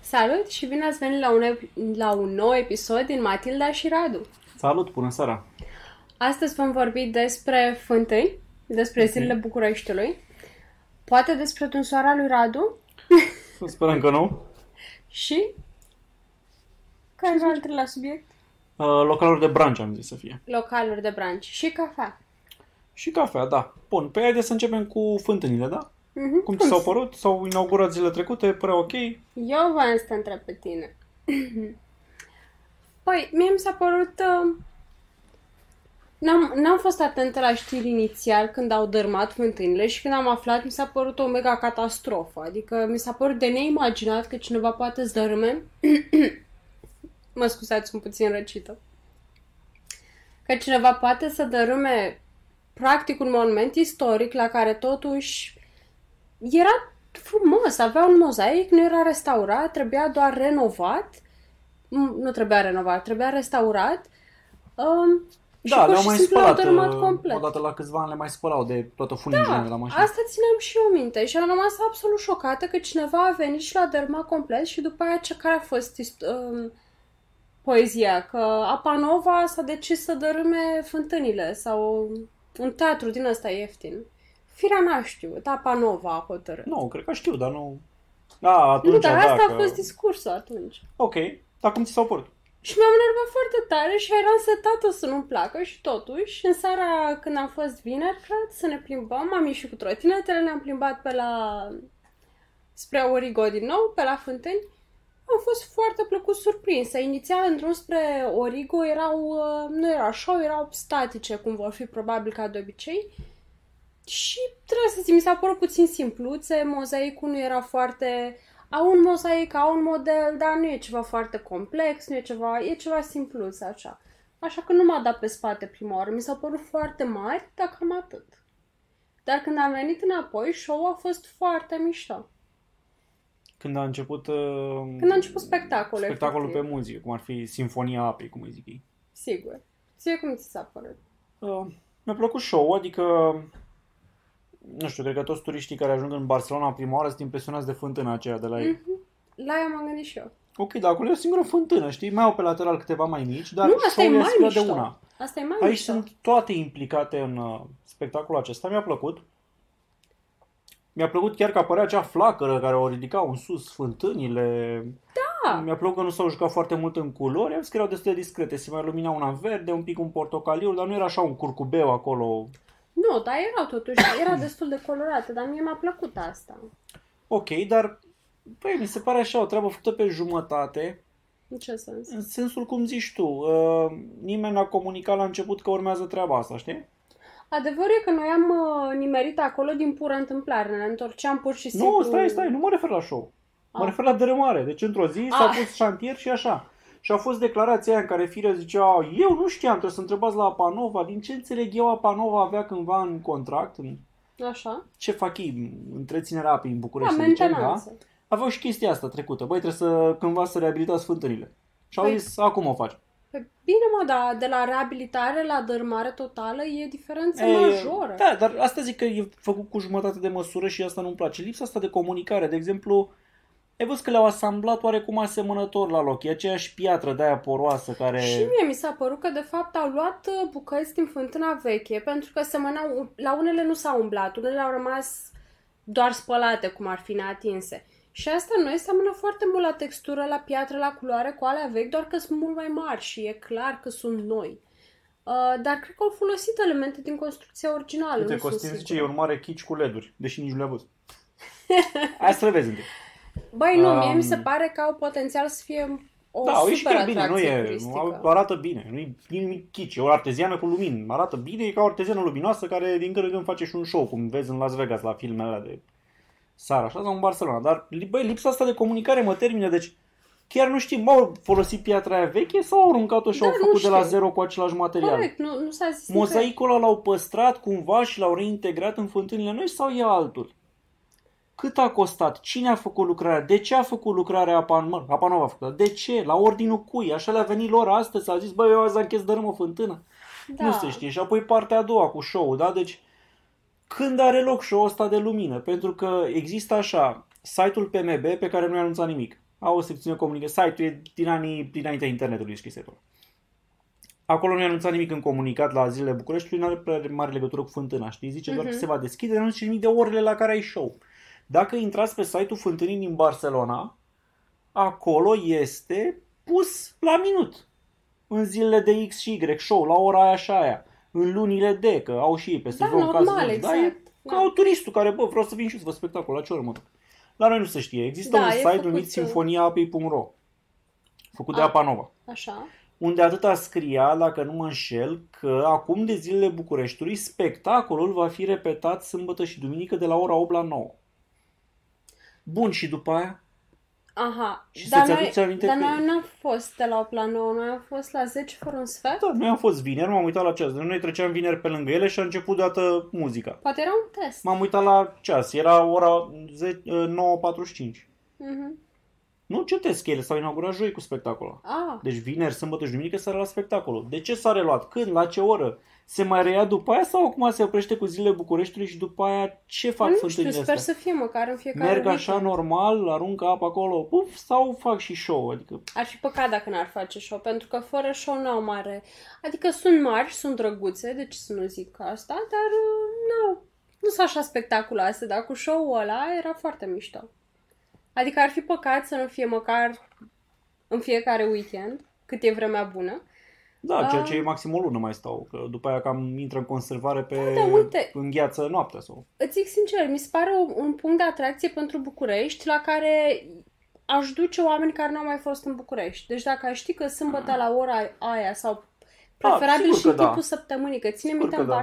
Salut și bine ați venit la un, ep- la un nou episod din Matilda și Radu. Salut, bună seara! Astăzi vom vorbi despre fântâni, despre Ok. zilele Bucureștiului, poate despre tunsoara lui Radu Să sperăm că nu. și... Care e al treilea subiect? Uh, localuri de branci am zis să fie. Localuri de branci și cafea. Și cafea, da. Bun, pe haideți să începem cu fântânile, da? Mhm. Cum ți s-au părut? S-au inaugurat zilele trecute, părea ok. Eu voiam să te întreb pe tine. Păi, mie mi s-a părut... Uh, n-am, n-am fost atentă la știri inițial când au dărmat fântânile și când am aflat mi s-a părut o mega catastrofă. Adică mi s-a părut de neimaginat că cineva poate să dărâme... mă scuzați, sunt puțin răcită. Că cineva poate să dărâme practic un monument istoric la care totuși era frumos, avea un mozaic, nu era restaurat, trebuia doar renovat. Mm, Nu trebuia renovat, trebuia restaurat. Um, și Da, pur le-au și mai simplu l-au spălat. dărâmat uh, complet. Odată la câțiva ani le mai spălau de toată funigia Da, de la mașină. asta țineam și eu minte și am rămas absolut șocată că cineva a venit și l-a dărâmat complet și după aia ce care a fost ist- um, poezia, că Apanova s-a decis să dărâme fântânile sau un teatru din ăsta ieftin. Firea n-a știut, Apanova a hotărât. Nu, cred că știu, dar nu... Da, atunci, Nu, dar asta dacă... a fost discursul atunci. Ok, dar cum ți s-au părut? Și mi-am enervat foarte tare și eram setată să nu-mi placă și totuși, în seara când am fost vineri, cred, să ne plimbăm, am ieșit cu trotinetele, ne-am plimbat pe la... spre Origo din nou, pe la Fântâni. Am fost foarte plăcut surprinsă. Inițial, în drum spre Origo, erau, uh, nu era show, erau statice, cum vor fi probabil ca de obicei. Și trebuie să zic, mi s-a părut puțin simpluțe, mozaicul nu era foarte... Au un mozaic, au un model, dar nu e ceva foarte complex, nu e ceva, e ceva simpluț așa. Așa că nu m-a dat pe spate prima oară, mi s-au părut foarte mari, dar cam atât. Dar când am venit înapoi, show-ul a fost foarte mișto. Când a început... Uh, Când a început spectacolul, Spectacolul pe efectiv. muzică, cum ar fi Sinfonia Apei, cum îi zic ei. Sigur. Ție cum ți s-a părut? Uh, mi-a plăcut show adică nu știu, cred că toți turiștii care ajung în Barcelona prima oară sunt impresionați de fântâna aceea de la ei. Mhm. La ea m-am gândit și eu. Ok, dar acolo e o singură fântână, știi? Mai au pe lateral câteva mai mici, dar nu, asta e show-ul mai exclude mișto. de una. Asta e mai Aici mișto. sunt toate implicate în uh, spectacolul acesta. Mi-a plăcut. Mi-a plăcut chiar că apărea acea flacără care o ridicau în sus fântânile. Da. Mi-a plăcut că nu s-au jucat foarte mult în culori. Am zis că erau destul de discrete. Se mai lumina una în verde, un pic un portocaliu, dar nu era așa un curcubeu acolo. Nu, dar erau totuși, era destul de colorată, dar mie m-a plăcut asta. Ok, dar Păi, mi se pare așa o treabă făcută pe jumătate, În ce sens? în sensul cum zici tu. Uh, nimeni n-a comunicat la început că urmează treaba asta, știi? Adevărul e că noi am uh, nimerit acolo din pură întâmplare, ne întorceam pur și simplu... Nu, stai, stai, nu mă refer la show. Mă Ah. refer la dărâmare. Deci într-o zi s-a Ah. pus șantier și așa. Și a fost declarația aia în care Firea zicea eu nu știam, trebuie să întrebați la Apanova. Din ce înțeleg eu, Apanova avea cândva în contract, în Așa? ce fac ei, întreținerea apei în Da, București, să zicem, da? mentenanță. Aveau și chestia asta trecută. Băi, trebuie să cândva să reabilitați fântânile. Și au Păi- zis, acum o faci. Păi bine, mă, dar de la reabilitare la dărmare totală e diferență E, majoră. Da, dar asta zic că e făcut cu jumătate de măsură și asta nu-mi place. Lipsa asta de comunicare, de exemplu, ai văzut că le-au asamblat oarecum asemănător la loc. E aceeași piatră de aia poroasă care... Și mie mi s-a părut că de fapt au luat uh, bucăți din fântâna veche pentru că semănau, la unele nu s-au umblat, unele au rămas doar spălate cum ar fi neatinse. Și asta noi seamănă foarte mult la textură, la piatră, la culoare cu alea vechi, doar că sunt mult mai mari și e clar că sunt noi. Uh, dar cred că au folosit elemente din construcția originală. Uite, nu sunt Costin zice, sigură. e un mare chici cu leduri, deși nici nu le-a văzut. Hai să le vezi întâi. Băi, nu, mie Um, mi se pare că au potențial să fie o da, e și super chiar bine, nu atracție e, turistică. nu, arată bine, nu e nimic chici, e o arteziană cu lumini, arată bine, e ca o arteziană luminoasă care din când în când face și un show, cum vezi în Las Vegas la filmele alea de Sara, așa, sau în Barcelona, dar băi, lipsa asta de comunicare mă termină, deci chiar nu știm, au folosit piatra aia veche sau au aruncat-o și Da, au nu făcut de la știu. zero cu același material? Corect, nu, nu s-a zis nicăieri. Mozaicul ăla l-au păstrat cumva și l-au reintegrat în fântânile noi sau e altul? Cât a costat? Cine a făcut lucrarea? De ce a făcut lucrarea Apan... Mă, Apanova a făcut. De ce? La ordinul cui? Așa le-a venit lor astăzi, a zis, băi, eu azi am chestia dărâm o fântână. Da. Nu se știe. Și apoi partea a doua cu show da? Deci, când are loc show-ul ăsta de lumină? Pentru că există așa, site-ul PMB pe care nu i-a anunțat nimic. Au o secțiune comunică. Site-ul e din anii dinaintea internetului scris acolo. Acolo nu i-a anunțat nimic în comunicat la zilele Bucureștiului, nu are prea mare legătură cu fântâna, știi? Zice doar că Mhm. se va deschide, nu zice nimic de orele la care ai show. Dacă intrați pe site-ul Fântânii din Barcelona, acolo este pus la minut. În zilele de X și Y, show, la ora aia și aia. În lunile de, că au și ei pe Da, sezon. ca să normal, vezi. Da, e exact. ca au turistul care, bă, vreau să vin și să văd spectacol, la ce oră mă duc. La noi nu se știe. Există Da, un e site făcut, numit uh, sinfoniaapei.ro făcut de Ah. Apa Nova Așa. unde atâta scria, dacă nu mă înșel, că acum de zilele Bucureștiului spectacolul va fi repetat sâmbătă și duminică de la ora 8 la 9. Bun, și după aia? Aha. Și dar să-ți noi, aduți aminte dar că- noi n-am fost de la 8 la 9, noi am fost la 10 fără un sfert. Da, noi am fost vineri, m-am uitat la ceas. De noi treceam vineri pe lângă ele și a început deodată muzica. Poate era un test. M-am uitat la ceas, era ora 10, 9.45. Mhm. Nu, ce test, că ele s-au inaugurat joi cu spectacolul. Ah, Deci vineri, sâmbătă și duminică s-a reluat spectacolul. De ce s-a reluat? Când? La ce oră? Se mai reia după aia sau acum se oprește cu zilele Bucureștiului și după aia ce fac nu știu, fântânile sper astea? să fie măcar în fiecare Merg așa weekend. normal, aruncă apă acolo, puf, sau fac și show? Adică, Ar fi păcat dacă n-ar face show, pentru că fără show n-au mare... Adică sunt mari, sunt drăguțe, de ce să nu zic asta, dar uh, nu, nu sunt așa spectaculoase, dar cu show-ul ăla era foarte mișto. Adică ar fi păcat să nu fie măcar în fiecare weekend, cât e vremea bună. da, Da. ceea ce e maxim o lună mai stau, că după aia cam intră în conservare pe Da, da, uite. îngheață noaptea sau... Îți zic sincer, mi se pare un, un punct de atracție pentru București la care aș duce oameni care nu au mai fost în București. Deci dacă ai ști că sâmbătă la ora aia sau preferabil sigur și că în da. timpul săptămânii, că ține Sigur minte că în da.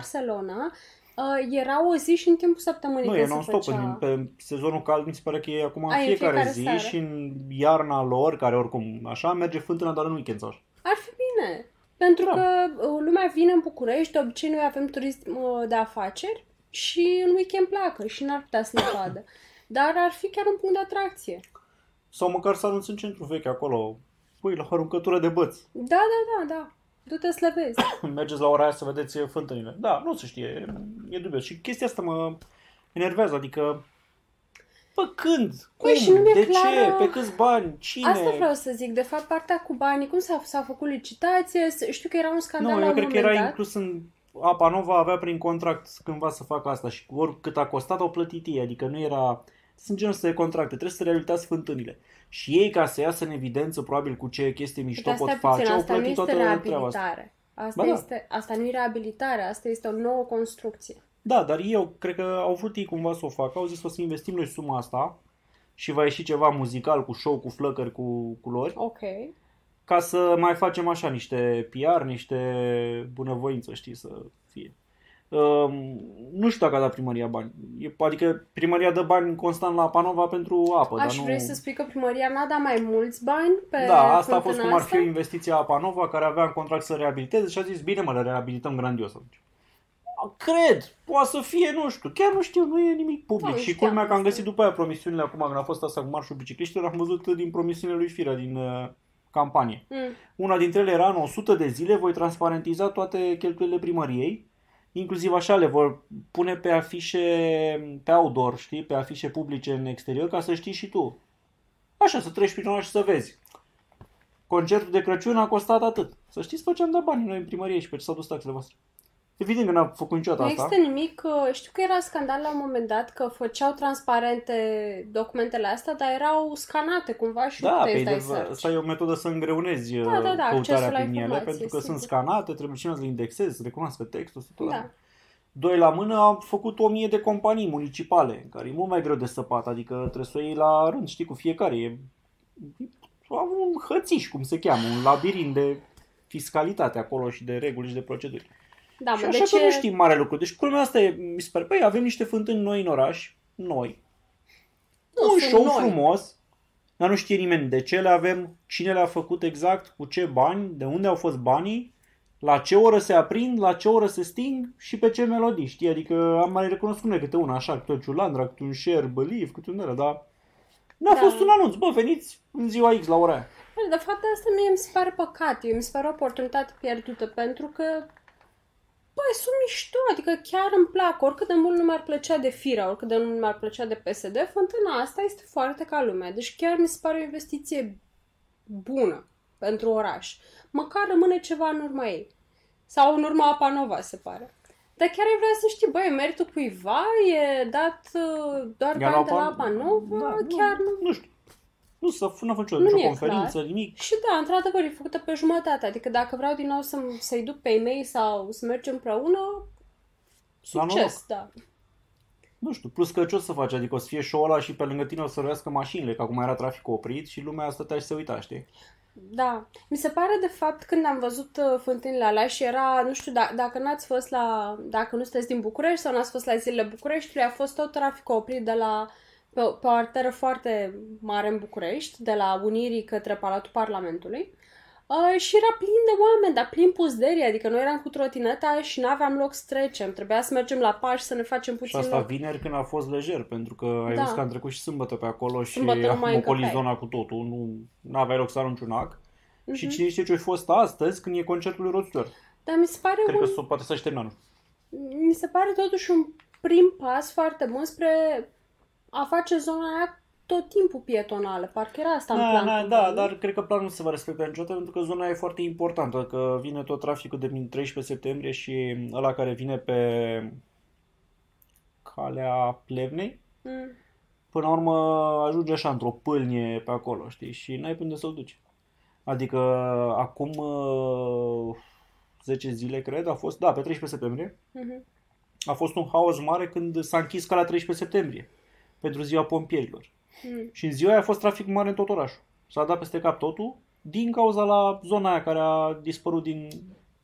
Barcelona, uh, era o zi și în timpul săptămânii Nu, când e se non-stop. făcea... În, pe sezonul cald mi se pare că e acum în A, e în fiecare, fiecare zi seară. și în iarna lor, care oricum așa, merge fântâna doar în weekend sau așa. Ar fi bine. Pentru Da. că uh, lumea vine în București, de obicei noi avem turism uh, de afaceri și în weekend pleacă și n-ar putea să ne vadă. Dar ar fi chiar un punct de atracție. Sau măcar să anunț în centru vechi acolo, pui la o aruncătură de băți. Da, da, da, da. Du-te să le vezi. Mergeți la ora aia să vedeți fântânile. Da, nu se știe, e dubios. Și chestia asta mă enervează, adică... Bă, când? Cum? Păi și nu mi-e de clară- ce? Pe câți bani? Cine? Asta vreau să zic. De fapt, partea cu banii, cum s-a, s-a făcut licitație, s- știu că era un scandal Nu, la eu un cred că moment era dat. inclus în... Apa Nova avea prin contract cândva să facă asta și oricât a costat au plătit ei, adică nu era... Sunt genul ăsta de contracte, trebuie să reabilitați fântânile. Și ei, ca să iasă în evidență, probabil cu ce chestie mișto Dar pot stai face, puțin, au asta nu plătit este toată treaba asta. reabilitare. Asta, Ba da. este, asta nu e reabilitare, asta este o nouă construcție. Da, dar eu cred că au vrut ei cumva să o facă, au zis o să investim noi suma asta și va ieși ceva muzical cu show, cu flăcări, cu culori, Ok. ca să mai facem așa niște PR, niște bunăvoință, știi, să fie. Um, nu știu dacă a dat primăria bani. E, adică primăria dă bani constant la Panova pentru apă, Aș dar nu... vrea să spui că primăria n-a dat mai mulți bani pe Da, asta a fost fântâna cum ar fi asta? o investiție a Apanova care avea în contract să reabiliteze și a zis, bine mă, le reabilităm grandios atunci. Cred, poate să fie, nu știu, chiar nu știu, nu e nimic public. Nu și știam culmea că am asta. găsit după aia promisiunile acum când a fost asta cu marșul bicicliștilor, am văzut din promisiunile lui Firea din uh, campanie. Mm. Una dintre ele era în 100 de zile voi transparentiza toate cheltuielile primăriei, inclusiv așa le vor pune pe afișe, pe outdoor, știi, pe afișe publice în exterior, ca să știi și tu. Așa, să treci prin oraș și să vezi. Concertul de Crăciun a costat atât. Să știți pe ce am dat bani noi în primărie și pe ce s-au dus taxele voastre. Evident că n-a făcut niciodată Nu asta. există nimic, uh, știu că era scandal la un moment dat că făceau transparente documentele astea, dar erau scanate cumva și Da, nu pe puteai să dai de, search. asta e o metodă să îngreunezi Da, da, da, căutarea accesul la prin ele, informație, pentru că sunt sigur. scanate, trebuie cineva să le indexezi, să recunoască textul. să tot Da. Doi la mână am făcut o mie de companii municipale, care e mult mai greu de săpat, adică trebuie să o iei la rând, știi, cu fiecare. E, am un hățiș, cum se cheamă, un labirint de fiscalitate acolo și de reguli și de proceduri. Da, și mă, așa deci că nu e- știm mare lucru. Deci culmea asta e, mi se pare, păi avem niște fântâni noi în oraș, noi, nu un sunt show noi. frumos, dar nu știe nimeni de ce le avem, cine le-a făcut exact, cu ce bani, de unde au fost banii, la ce oră se aprind, la ce oră se sting și pe ce melodii, știi? Adică am mai recunoscut noi câte una, așa, câte o ciulandra, câte un share, believe, câte un ăla, dar n-a Da. fost un anunț, bă, veniți în ziua X la ora aia. De fapt, asta mie mi se pare păcat, eu mi se pare o oportunitate pierdută, pentru că Băi, sunt mișto, adică chiar îmi plac. Oricât de mult nu mi-ar plăcea de Fira, oricât de mult nu mi-ar plăcea de PSD, fântâna asta este foarte ca lumea. Deci chiar mi se pare o investiție bună pentru oraș. Măcar rămâne ceva în urma ei. Sau în urma Apa Nova, se pare. Dar chiar ai vrea să știi, băi, meritul cuiva e dat uh, doar Iar bani de Apa- la Apa Nova? Da, chiar nu. Nu știu. Nu să nu a făcut Nu nicio mi-e conferință, clar. nimic. Și da, într-adevăr, e făcută pe jumătate. Adică dacă vreau din nou să, să-i duc pe e-mail sau să mergem împreună, La noroc. succes, da. Nu știu, plus că ce o să faci? Adică o să fie show ăla și pe lângă tine o să răiască mașinile, că acum era traficul oprit și lumea stătea și se uita, știi? Da. Mi se pare, de fapt, când am văzut uh, fântânile alea și era, nu știu, da, dacă n-ați fost la, dacă nu sunteți din București sau n-ați fost la zilele Bucureștiului, a fost tot traficul oprit de la, pe, pe o arteră foarte mare în București, de la Unirii către Palatul Parlamentului. Uh, și era plin de oameni, dar plin puzderii, adică noi eram cu trotineta și n-aveam loc să trecem. Trebuia să mergem la pași să ne facem Și puțin asta loc. vineri când a fost lejer, pentru că ai Da. văzut că am trecut și sâmbătă pe acolo și Sâmbătă nu am mai ocolit încăpeai. zona cu totul, nu aveai loc să arunci un ac. Și Mhm. cine știe ce a fost astăzi când e concertul lui Rod Stewart. Dar mi se pare Cred un că s-o, poate să-și terminat. mi se pare totuși un prim pas foarte bun spre a face zona aia tot timpul pietonală. Parcă era asta în Da, plan. da, cumva, da, nu? dar cred că planul nu se va respecta niciodată pentru că zona e foarte importantă, că vine tot traficul de din 13 septembrie și ăla care vine pe calea Plevnei, Mm. până la urmă ajunge așa într-o pâlnie pe acolo, știi, și n-ai pe unde să-l duci. Adică acum uh, 10 zile, cred, a fost, da, pe 13 septembrie, Mhm. a fost un haos mare când s-a închis calea 13 septembrie pentru ziua pompierilor. Mm. Și în ziua aia a fost trafic mare în tot orașul. S-a dat peste cap totul din cauza la zona aia care a dispărut din...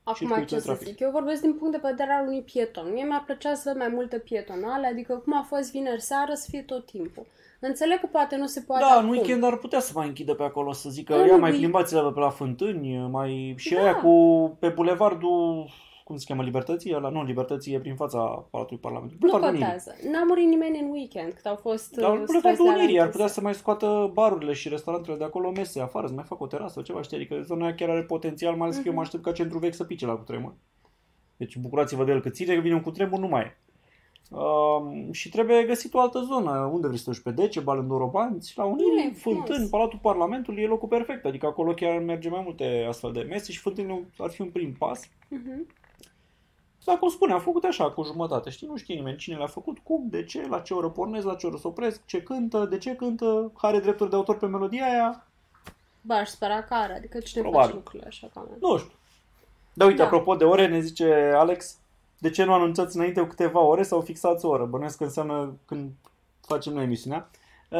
Acum circuitul ce de să trafic. zic, eu vorbesc din punct de vedere al unui pieton. Mie mi-ar plăcea să văd mai multe pietonale, adică cum a fost vineri seară să fie tot timpul. Înțeleg că poate nu se poate Da, în acum. weekend ar putea să mai închidă pe acolo, să zică, În ia mai week- plimbați-le pe la fântâni, mai... Și Da. aia cu, pe bulevardul, cum se cheamă, Libertății? Ăla, nu, Libertății e prin fața Palatului Parlamentului. Nu Bulevardul Unirii. contează. N-a murit nimeni în weekend, cât au fost Dar uh, Bulevardul străzile alea Unirii ar închise. putea să mai scoată barurile și restaurantele de acolo mese afară, să mai facă o terasă, ceva, știi? Adică zona aia chiar are potențial, mai ales că eu mă Mhm. aștept ca centru vechi să pice la cutremur. Deci bucurați-vă de el că ține, că vine un cutremur, nu mai e. Um, și trebuie găsit o altă zonă. Unde vrei să te duci? Pe Decebal, în Dorobanți, la E Unirii, frumos. Fântâni, Palatul Parlamentului, e locul perfect. Adică acolo chiar merge mai multe astfel de mese și Fântâni ar fi un prim pas. Mhm. Dar cum spune, am făcut așa, cu jumătate. Știi, nu știe nimeni cine le-a făcut, cum, de ce, la ce oră pornesc, la ce oră se opresc, ce cântă, de ce cântă, are drepturi de autor pe melodia aia. Ba, aș spera că are, adică cine Probabil. face lucrurile așa ca mine. Nu știu. Dar uite, Da. apropo de ore, ne zice Alex, de ce nu anunțați înainte cu câteva ore sau fixați o oră? Bănuiesc că înseamnă când facem noi emisiunea.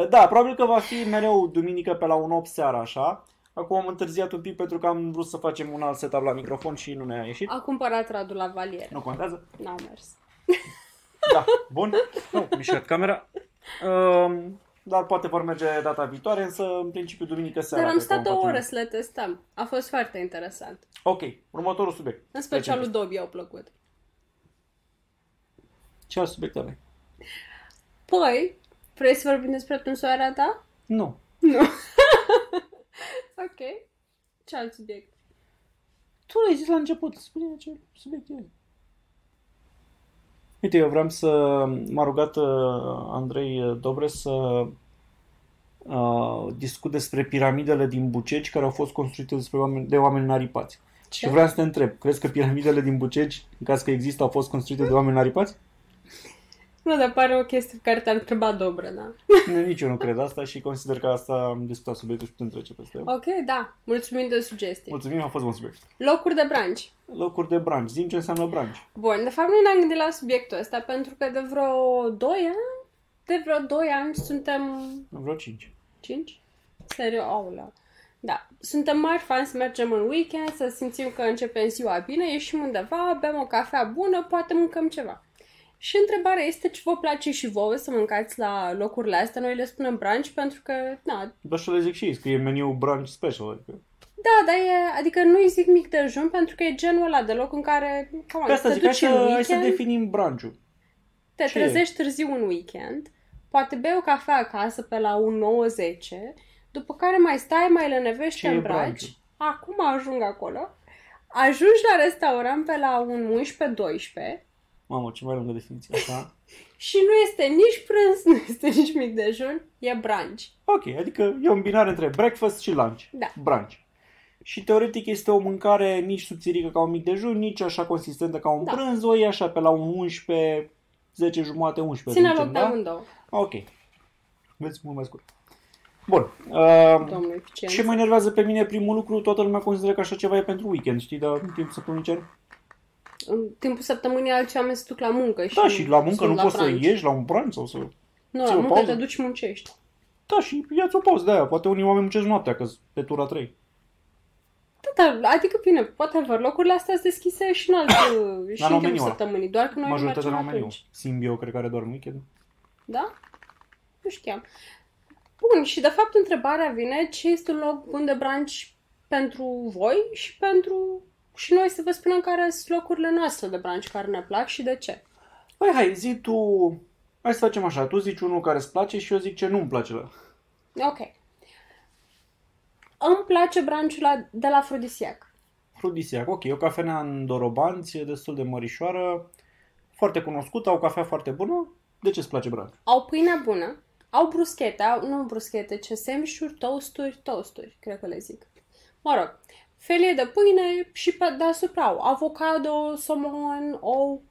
Da, probabil că va fi mereu duminică pe la un 8 seara, așa. Acum am întârziat un pic pentru că am vrut să facem un alt setup la microfon și nu ne-a ieșit. A cumpărat Radu la valier. Nu contează. N-au mers. Da, bun. Nu, mișcat camera. Um, dar poate vor merge data viitoare, însă în principiu duminică seara. Dar am cred că stat vom o face oră un- să le testăm. A fost foarte interesant. Ok, următorul subiect. În special Trecem lui Dobby au plăcut. Ce alt subiect avem? Păi, vrei să vorbim despre tunsoarea ta? Nu. Nu. ok. Ce alt subiect? Tu l-ai zis la început, spune ce subiect e. Uite, eu vreau să... M-a rugat uh, Andrei Dobre să uh, discut despre piramidele din Buceci care au fost construite despre oameni, de oameni naripați. Și vreau să te întreb, crezi că piramidele din Buceci, în caz că există, au fost construite de oameni naripați? Nu, dar pare o chestie pe care te-a întrebat Dobre, da? Nu, Nici eu nu cred asta și consider că asta am discutat subiectul și putem trece peste el. Ok, da. Mulțumim de sugestii. Mulțumim, a fost un subiect. Locuri de branci. Locuri de branci. Zim ce înseamnă branci. Bun, de fapt noi ne-am gândit la subiectul ăsta pentru că de vreo 2 ani, de vreo 2 ani suntem Vreo 5. 5? Serios, aulea. Da, suntem mari fani să mergem în weekend, să simțim că începem ziua bine, ieșim undeva, bem o cafea bună, poate mâncăm ceva. Și întrebarea este ce vă place și vouă să mâncați la locurile astea. Noi le spunem brunch pentru că, na, Dar și le zic și ei, scrie meniu brunch special. Adică. da, dar e, adică nu-i zic mic dejun pentru că e genul ăla de loc în care, come on, Pe asta te zic, hai duci să, în hai să weekend, definim brunch te ce e? trezești târziu în weekend, poate bei o cafea acasă pe la un 9-10, după care mai stai, mai Ce lănevești, e te îmbraci. brunch-ul? Acum ajung acolo. ajungi la restaurant pe la un 11-12 Mamă, ce mai lungă definiție asta. și nu este nici prânz, nu este nici mic dejun, e brunch. ok, adică e un binar între breakfast și lunch. Da. Brunch. Și teoretic este o mâncare nici subțirică ca un mic dejun, nici așa consistentă ca un Da. prânz, o e așa pe la un 11, 10 jumate, 11. Ține zicem, loc de da? amândouă. Ok. Vezi, mult mai scurt. Bun. Uh, Domnul eficient. ce mă enervează pe mine, primul lucru, toată lumea consideră că așa ceva e pentru weekend, știi, dar în timpul săptămânii cer. În timpul săptămânii alții oameni se duc la muncă și Da, și la muncă sunt nu la poți să brunch. ieși la un brunch sau să... Nu, ții la o muncă pauză? te duci și muncești. Da, și ia-ți o pauză de aia. Poate unii oameni muncesc noaptea, că pe tura 3. Da, da, adică bine, poate văr, locurile astea sunt deschise și în alt, și Dar în la timpul meniu ăla. săptămânii, doar că noi nu Majoritatea mergem la meniu. atunci. Simbio, cred că are doar în weekend. Da? Nu știam. Bun, și de fapt întrebarea vine ce este un loc bun de brunch pentru voi și pentru... Și noi să vă spunem care sunt locurile noastre de brunch care ne plac și de ce. Păi hai, zi tu... Hai să facem așa. Tu zici unul care îți place și eu zic ce nu-mi place la... Ok. Îmi place brunchul la, de la Afrodisiac. Afrodisiac. Ok, o cafenea în Dorobanți, e destul de mărișoară, foarte cunoscută, au cafea foarte bună. De ce îți place brunch? Au pâine bună, au bruschete, au, nu bruschete, ce sandwich-uri, toasturi, toasturi, cred că le zic. Mă rog, felie de pâine și pe deasupra au avocado, somon, ou.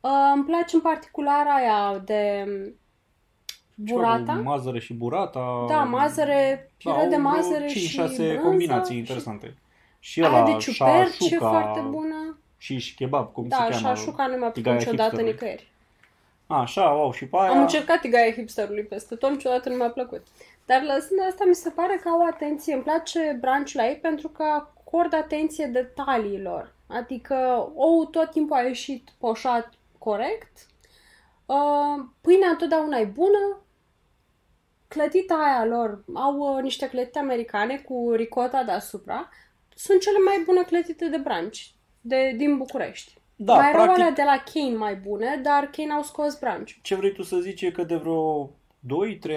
Uh, îmi place în particular aia de burata. Ceva cu Mazăre și burata. Da, mazăre, piure de mazăre și 5-6 brânză combinații și interesante. Și aia ăla, de ciuperci e șașuca, foarte bună. și kebab, cum Da, se cheamă. șașuca nu mi-a plăcut tigaia niciodată hipsterului. nicăieri. Așa, wow, și pe aia... Am încercat tigaia hipsterului peste tot, niciodată nu mi-a plăcut. Dar lăsând asta, mi se pare că au atenție. Îmi place brunch la ei pentru că acord atenție detaliilor. Adică ou tot timpul a ieșit poșat corect, uh, pâinea întotdeauna e bună, clătita aia lor, au uh, niște clătite americane cu ricota deasupra, sunt cele mai bune clătite de brunch de, din București. Da, mai erau practic, alea de la Kane mai bune, dar Kane au scos brunch. ce vrei tu să zici e că de vreo 2-3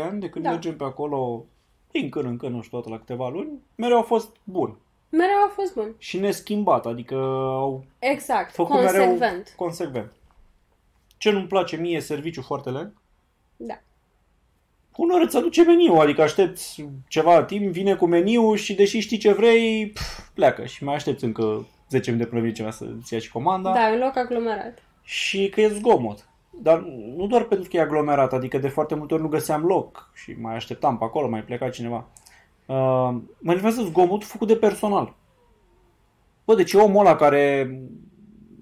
ani de când Da. mergem pe acolo, din când în când, nu știu, toată la câteva luni, mereu a fost bun. Mereu a fost bun. Și neschimbat, adică au Exact, făcut consecvent. mereu consecvent. Ce nu-mi place mie e serviciu foarte lent. Da. Uneori îți aduce meniu, adică aștepți ceva timp, vine cu meniu și deși știi ce vrei, pf, pleacă și mai aștepți încă 10 minute până vine ceva să-ți ia și comanda. Da, e un loc aglomerat. și că e zgomot. Dar nu doar pentru că e aglomerat, adică de foarte multe ori nu găseam loc și mai așteptam pe acolo, mai pleca cineva. Uh, mă enervează zgomotul făcut de personal. Bă, deci e omul ăla care,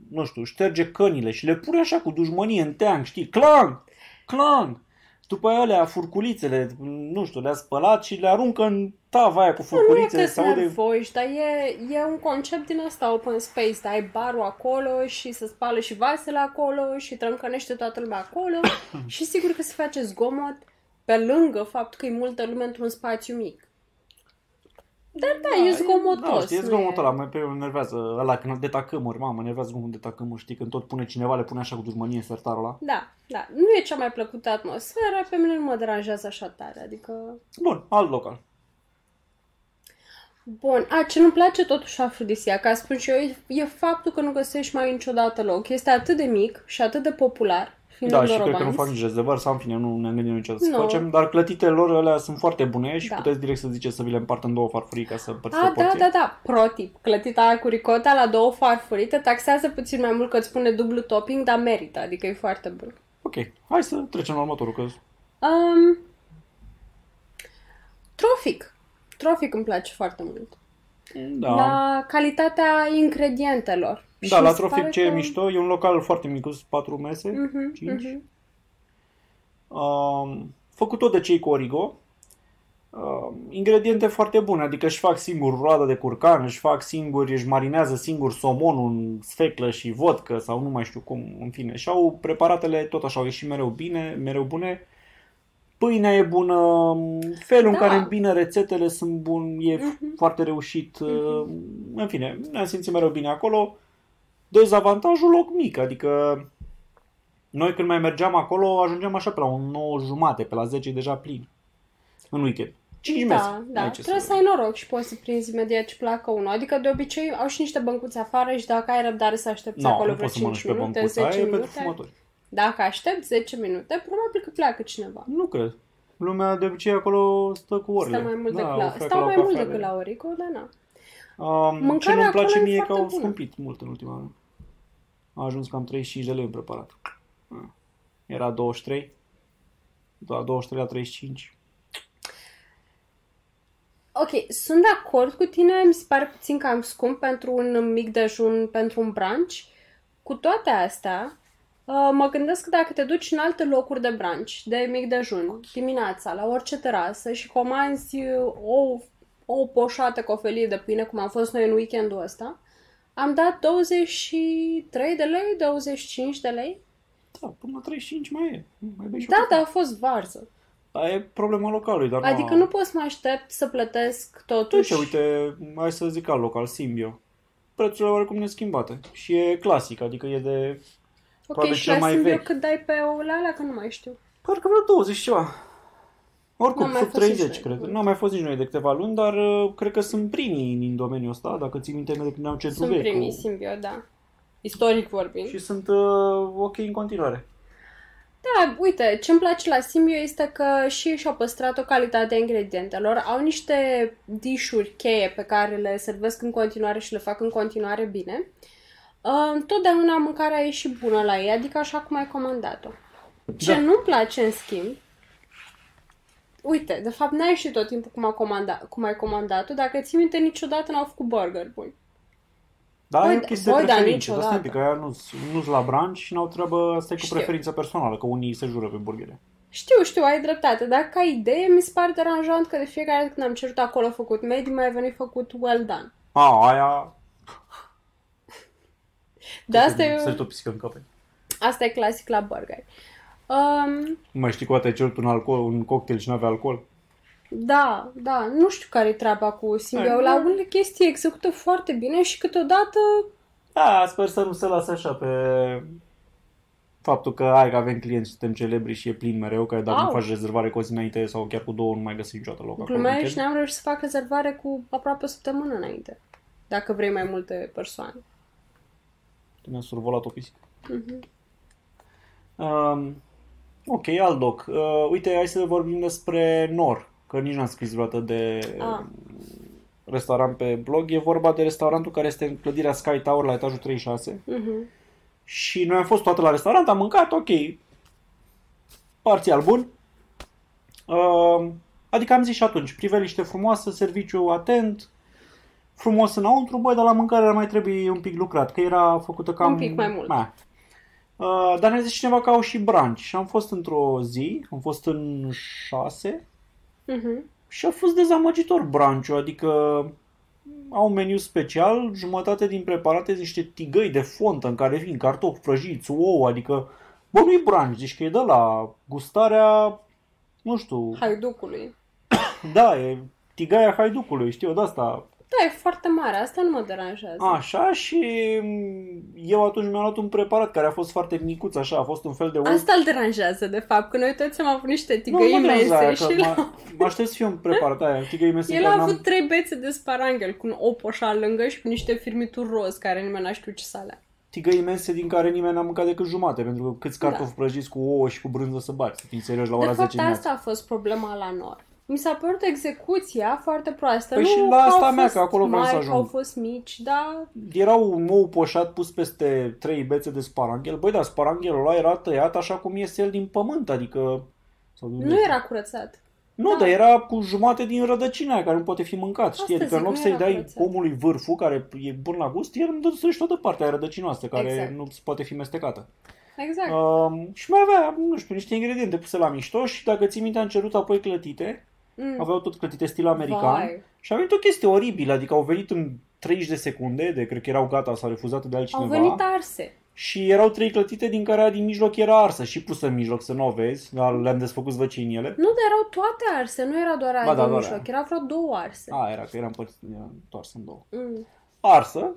nu știu, șterge cănile și le pune așa cu dușmănie în teanc, știi? Clang! Clang! După aia alea, furculițele, nu știu, le-a spălat și le aruncă în tava aia cu Nu, nu e furculițele. că se sunt aude... nervoși, dar e, e un concept din ăsta open space. Da, ai barul acolo și se spală și vasele acolo și trâncănește toată lumea acolo și sigur că se face zgomot pe lângă faptul că e multă lume într-un spațiu mic. Dar da, e zgomotos. Da, știi, e nu zgomotul ăla, mă pe mă enervează ăla când de tacâmuri, mamă, mă enervează zgomotul de tacâmuri, știi, când tot pune cineva, le pune așa cu dușmănie sertarul ăla. Da, da. Nu e cea mai plăcută atmosferă, pe mine nu mă deranjează așa tare, adică... Bun, alt local. Bun, a, ce nu-mi place totuși afrodisia, ca spun și eu, e, e faptul că nu găsești mai niciodată loc. Este atât de mic și atât de popular, fiind Da, în și cred că nu Dorobanți. fac nici rezervări sau în fine, nu ne-am gândit niciodată să Nu. facem, dar clătitele lor alea sunt foarte bune și Da. puteți direct să ziceți să vi le împart în două farfurii ca să împărțiți o A, da, porție. da, da. Pro tip. Clătita aia cu ricota la două farfurii te taxează puțin mai mult că îți spune dublu topping, dar merită. Adică e foarte bun. Ok, hai să trecem la următorul, că Um, trofic. Trofic îmi place foarte mult. da. La calitatea ingredientelor. Și Da, la mi se pare Trofic ce e că- mișto, e un local foarte mic, cu patru mese, Mhm, cinci. mhm. Um, făcut tot de cei cu Origo. Um, ingrediente foarte bune, adică își fac singur roadă de curcan, își fac singuri, își marinează singur somonul în sfeclă și vodcă sau nu mai știu cum, în fine. Și au preparatele tot așa, au ieșit mereu bine, mereu bune. Pâinea e bună, felul în Da. care îmbină rețetele sunt bun, e Mhm. foarte reușit. În fine, ne-am simțit mereu bine acolo. Dezavantajul loc mic, adică noi când mai mergeam acolo ajungeam așa pe la un 9 jumate, pe la 10 e deja plin. În weekend. 5 Da, metri. da. N-ai ce Trebuie să ai noroc și poți să prinzi imediat ce placă unul. Adică de obicei au și niște băncuți afară și dacă ai răbdare să aștepți Nu, acolo nu vreo poți să 5 mănânci pe minute, băncuța 10 aia, e pentru minute, fumători. dacă aștepți 10 minute, probabil că pleacă cineva. Nu cred. Lumea de obicei acolo stă cu orele. Stă mai mult da, decât o la, freacă stau la mai o mult cafea decât de- la Orico, dar na. Um, ce Mâncarea nu-mi place acolo e mie e că foarte au bună. scumpit mult în ultima an. A ajuns cam 35 de lei în preparat. Ah. Era 23. Da, 23 la 35. Ok, sunt de acord cu tine, mi se pare puțin cam scump pentru un mic dejun, pentru un brunch. Cu toate astea, uh, mă gândesc că dacă te duci în alte locuri de brunch, de mic dejun, dimineața, la orice terasă și comanzi uh, o, o poșată cu o felie de pâine, cum am fost noi în weekendul ăsta, am dat 23 de lei, 25 de lei. Da, până la 35 mai e. Mai bei și o Da, cafea. dar a fost varză. Dar e problema localului, dar Adică nu pot să mă aștept să plătesc totuși. Uite, uite, hai să zic al local, Simbio. Prețurile oarecum neschimbate. Și e clasic, adică e de... Ok, probabil și cel la mai Simbio vechi. cât dai pe ouăle alea, că nu mai știu. Parcă vreo 20 ceva. Oricum, N-am mai sub fost nici 30, noi. cred. N-am mai fost nici noi de câteva luni, dar uh, cred că sunt primii din domeniul ăsta, dacă ții minte, mereu când am centru Sunt vechi. primii cu- Simbio, da. Istoric vorbind. Și sunt uh, ok în continuare. Da, uite, ce îmi place la Simbio este că și ei și-au păstrat o calitate a ingredientelor. Au niște dișuri cheie pe care le servesc în continuare și le fac în continuare bine. Uh, Întotdeauna mâncarea e și bună la ei, adică așa cum ai comandat-o. Ce Da. nu-mi place, în schimb, uite, de fapt n-ai și tot timpul cum, a comanda, cum ai comandat-o, dacă ții minte niciodată n-au făcut burger bun. Dar Băi, e o chestie băi, de dar preferință. Dar stai un niciodată. pic, că aia nu sunt la branch și n-au treabă, asta e cu Știu. preferință personală, că unii se jură pe burgere. Știu, știu, ai dreptate, dar ca idee mi se pare deranjant că de fiecare dată când am cerut acolo făcut medium, mai venit făcut well done. A, aia... Dar asta Să e, tot pisică în capet. asta e clasic la burger. Um, Nu mai știi cu ai cerut un, alcool, un cocktail și nu avea alcool? da, da, nu știu care e treaba cu Simbio. Hai, La nu. unele chestii execută foarte bine și câteodată Da, sper să nu se lasă așa pe faptul că ai că avem clienți, suntem celebri și e plin mereu, că dacă Au. nu faci rezervare cu o zi înainte sau chiar cu două, nu mai găsești niciodată loc acolo. în glumești, weekend. n-am reușit să fac rezervare cu aproape o săptămână înainte. Dacă vrei mai multe persoane. Mi-a survolat o pisică. Mhm. Um, ok, alt doc. Uh, uite, hai să vorbim despre Nor, că nici n-am scris vreodată de Ah. restaurant pe blog. E vorba de restaurantul care este în clădirea Sky Tower la etajul 36. Mhm. Și noi am fost toată la restaurant, am mâncat, ok, parțial bun. Uh, adică am zis și atunci, priveliște frumoasă, serviciu atent, frumos înăuntru, băi, dar la mâncare mai trebuie un pic lucrat, că era făcută cam... Un pic mai mult. Ma. Uh, dar ne-a zis cineva că au și branci și am fost într-o zi, am fost în șase Mhm. și a fost dezamăgitor branciul, adică au un meniu special, jumătate din preparate sunt niște tigăi de fontă în care vin cartofi prăjiți, ouă, adică bă, nu-i branci, zici că e de la gustarea, nu știu, Haiducului. da, e tigaia haiducului, știu, de asta. Da, e foarte mare, asta nu mă deranjează. Așa și mm, eu atunci mi-am luat un preparat care a fost foarte micuț, așa, a fost un fel de ou. Asta îl deranjează, de fapt, că noi toți am avut niște nu, tigăi mă deranjează imense aia, și că el, mă, mă aștept să fie un preparat aia, tigăi imense în el care a n-am- avut trei bețe de sparanghel cu un opoșa lângă și cu niște firmituri roz care nimeni n-a știut ce să alea. tigăi imense din care nimeni n-a mâncat decât jumate, pentru că câți cartofi prăjiți cu ouă și cu brânză să bați, să fii serios la ora De 10 fapt, dimineața. asta a fost problema la nor. Mi s-a părut execuția foarte proastă. Păi nu și la că asta au mea, fost că acolo vreau să mari, că ajung. au fost mici, dar Era un ou poșat pus peste trei bețe de sparanghel. Băi, dar sparanghelul ăla era tăiat așa cum iese el din pământ, adică... Sau din nu era curățat. Nu, da. dar era cu jumate din rădăcina aia care nu poate fi mâncat, știi? Asta Adică în zic, loc nu să-i era dai curățat. omului vârful, care e bun la gust, el îmi dă să toată partea aia rădăcinoasă, care Exact. nu se poate fi mestecată. Exact. Um, și mai avea, nu știu, niște ingrediente puse la mișto și dacă ții minte am cerut apoi clătite, Mm. aveau tot clătite stil american Vai. și a venit o chestie oribilă, adică au venit în 30 de secunde, de cred că erau gata sau refuzate de Au altcineva. venit arse. Și erau trei clătite din care aia din mijloc era arsă și pusă în mijloc, să nu o vezi, dar le-am desfăcut zvăcinile. Nu, dar erau toate arse, nu era doar aia Ba da, din doar mijloc, aia. erau vreo două arse. A, era că eram împărțit, era întoars în două. Mm. Arsă,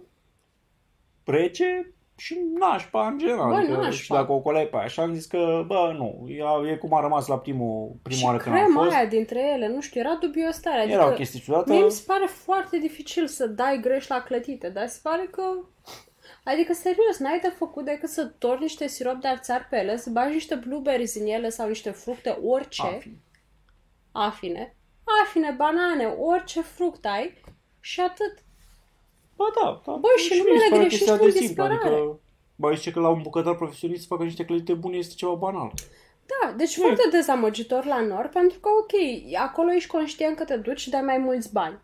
rece și nașpa în general. Bă, adică, nașpa. Și dacă o colai pe aia. Și am zis că, bă, nu, ea, e cum a rămas la primul, prima și oară când am crema fost. aia dintre ele, nu știu, era dubios tare. Adică Era o chestie ciudată. Mie mi se pare foarte dificil să dai greș la clătite, dar se pare că... Adică, serios, n-ai de făcut decât să torni niște sirop de arțar pe ele, să bagi niște blueberries în ele sau niște fructe, orice, Afin. afine, afine, banane, orice fruct ai și atât. Bă, da, da. Bă, și mie numele mi se pare greșești chestia în de simplă, disperare. Adică, bă, zice că la un bucătar profesionist să facă niște clădite bune este ceva banal. Da, deci Mm. foarte dezamăgitor la nor, pentru că, ok, acolo ești conștient că te duci și dai mai mulți bani.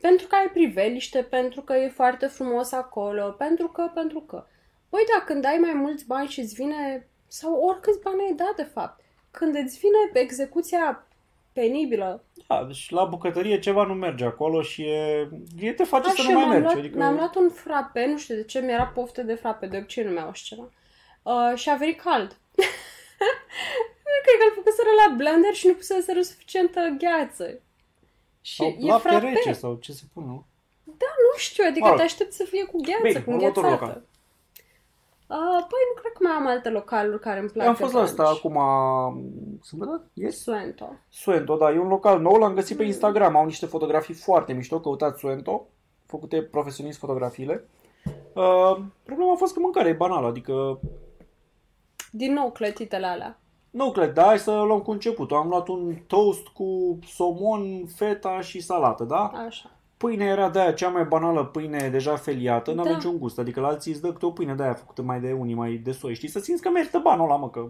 Pentru că ai priveliște, pentru că e foarte frumos acolo, pentru că, pentru că. Băi, da, când ai mai mulți bani și îți vine, sau oricâți bani ai dat, de fapt, când îți vine execuția penibilă, Da, deci la bucătărie ceva nu merge acolo și e, e te face să Așa, nu mai mi-am mergi. luat, Adică, mi-am luat un frape, nu știu de ce, mi-era poftă de frape, de obicei nu mi-au așa ceva. Uh, și a venit cald. Cred că îl făcuseră la blender și nu puseseră suficientă gheață. Și sau e lapte frape. rece sau ce se pune, nu? Nu știu, adică Mă rog. te aștept să fie cu gheață, Bine, cu următorul înghețată. local. Uh, păi nu cred că mai am alte localuri care îmi plac Eu am de fost la asta brunch. acum, sâmbătă? Yes? Suento. Suento, da, e un local nou, l-am găsit Mm. pe Instagram, au niște fotografii foarte mișto, căutați Suento, făcute profesionist fotografiile. Uh, problema a fost că mâncarea e banală, adică Din nou clătitele alea. nu cred, da, hai să luăm cu începutul. Am luat un toast cu somon, feta și salată, da? Așa. Pâinea era de aia cea mai banală pâine deja feliată, n-avea Da. niciun gust. Adică la alții îți dă câte o pâine de aia făcută mai de unii, mai de soi. Știi, să simți că merită banul ăla, mă, că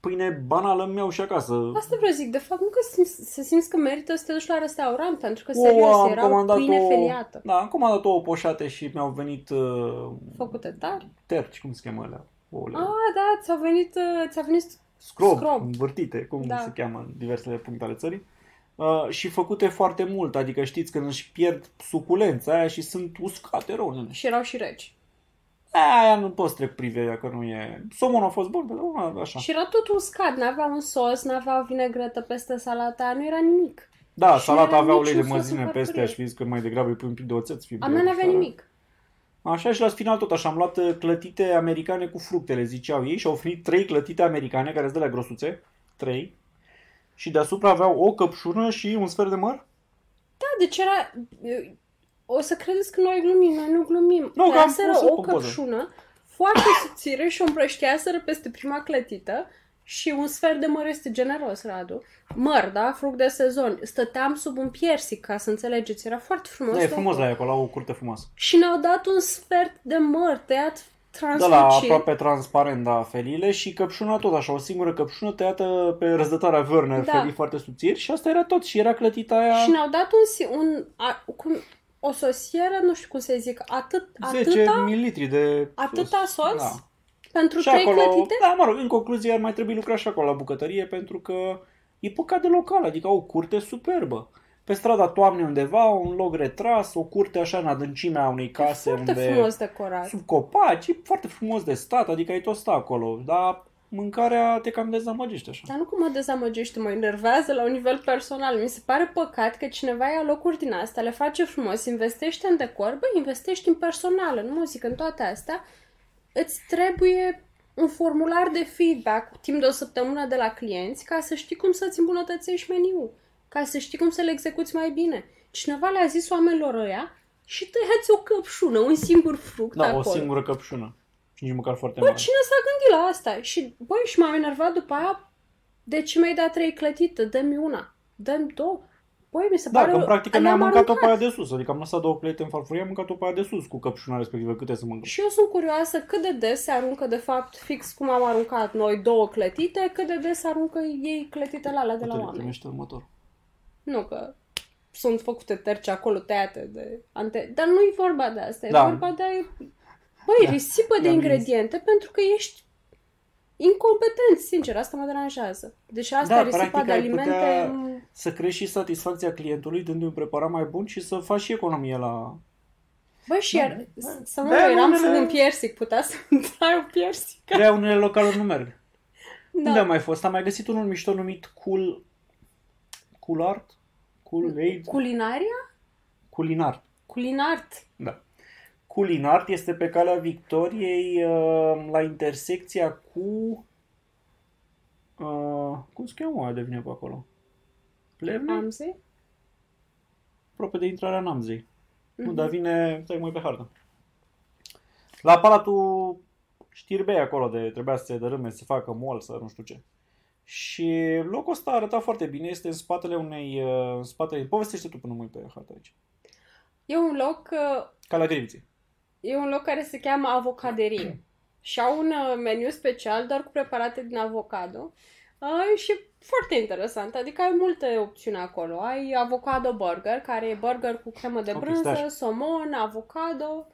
pâine banală îmi iau și acasă. Asta vreau zic, de fapt nu că simți, să simți că merită să te duci la restaurant, pentru că O, serios, am era o comandat pâine o- feliată. Da, am comandat o poșate și mi-au venit uh, Făcute tari. terci, cum se cheamă alea? Ouăle. Ah, da, ți-a venit, uh, ți-a venit scrob, scrob. învârtite, cum Da. se cheamă în diversele puncte ale țării. Uh, și făcute foarte mult, adică știți când își pierd suculența aia și sunt uscate rău. nene. și erau și reci. Aia nu poți trec privirea că nu e... Somonul a fost bun, dar nu, așa. Și era tot uscat, n-avea un sos, n-avea o vinegretă peste salata, nu era nimic. Da, Și salata era avea ulei de niciun sos măzine în peste, farfurie. aș fi zis că mai degrabă îi pui un pic de oțet. să fie A mea n-avea bine. nimic. Așa și la final tot așa, am luat uh, clătite americane cu fructele, ziceau ei, și au oferit trei clătite americane, care sunt de la grosuțe, trei, și deasupra aveau o căpșună și un sfert de măr. Da, deci era... O să credeți că noi glumim, noi nu glumim. Nu, că am Tăiaseră pus-o o pe poză. căpșună foarte subțire și o împrășteaseră peste prima clătită și un sfert de măr este generos, Radu. Măr, da? Fruct de sezon. Stăteam sub un piersic, ca să înțelegeți. Era foarte frumos. Da, e locul. frumos la ea, acolo, au o curte frumoasă. Și ne-au dat un sfert de măr tăiat De la translucid. aproape transparent, da, felile și căpșuna tot așa, o singură căpșună tăiată pe răzdătoarea Werner, Da. felii foarte subțiri și asta era tot și era clătita aia Și ne-au dat un, si- un a, cum, o sosieră, nu știu cum să zic, atât, 10 atâta, mililitri de atâta sos Da. pentru Și trei acolo, clătite? da, mă rog, în concluzie ar mai trebui lucrat și acolo la bucătărie pentru că e păcat de local, adică au o curte superbă. Pe strada Toamnei undeva, un loc retras, o curte așa în adâncimea unei E case foarte unde frumos decorat. sub copaci, e foarte frumos de stat, adică ai tot sta acolo, dar mâncarea te cam dezamăgește așa. Dar nu că mă dezamăgește, mă enervează la un nivel personal. Mi se pare păcat că cineva ia locuri din astea, le face frumos, investește în decor, bă, investești în personal, în muzică, în toate astea. Îți trebuie un formular de feedback timp de o săptămână de la clienți ca să știi cum să-ți îmbunătățești meniul, ca să știi cum să le execuți mai bine. Cineva le-a zis oamenilor ăia și tăiați o căpșună, un singur fruct Da, acolo. o singură căpșună. Și nici măcar foarte Bă, mare. cine s-a gândit la asta? Și, băi, și m-am enervat după aia. De ce mi-ai dat trei clătite? Dă-mi una. Dă-mi două. Băi, mi se Da, pare... că în practică le-am ne-am mâncat-o pe aruncat. aia de sus. Adică am lăsat două plete în farfurie, am mâncat-o pe aia de sus cu căpșuna respectivă. Câte să mâncăm? Și eu sunt curioasă cât de des se aruncă, de fapt, fix cum am aruncat noi două clătite, cât de des aruncă ei clătitele alea de la Uite, oameni. primește următor. Nu că sunt făcute terci acolo tăiate de ante... Dar nu e vorba de asta, e Da. vorba de... Băi, Da. risipă de I-am ingrediente pentru că ești incompetent, sincer, asta mă deranjează. Deci asta Da, e risipa practic de ai alimente... putea Să crești și satisfacția clientului dându-i un preparat mai bun și să faci și economie la... Băi, și Da, iar, da. să nu Da, eram unele- sub un piersic, putea să dai un piersic. De unele localuri nu merg. Da. Unde am mai fost? Am mai găsit unul mișto numit Cool... Cool Art? Cool Aid? Culinaria? Culinar. Culinart. Da. Culinart este pe calea Victoriei uh, la intersecția cu... Uh, cum se cheamă aia de vine pe acolo? Plevne? Amzi? Aproape de intrarea în Amzei. Nu, Mhm. dar vine, stai mai pe hartă. La Palatul Știrbei acolo, de trebuia să se dărâme, să se facă mall, să nu știu ce. Și locul ăsta arăta foarte bine, este în spatele unei, uh, în spatele, povestește tu până mă uit pe hartă aici. E un loc uh, Calea Griviței. E un loc care se cheamă Avocaderie. Și au un uh, meniu special doar cu preparate din avocado. Uh, și foarte interesant, adică ai multe opțiuni acolo. Ai avocado burger, care e burger cu cremă de Ok, brânză, stai așa. somon, avocado.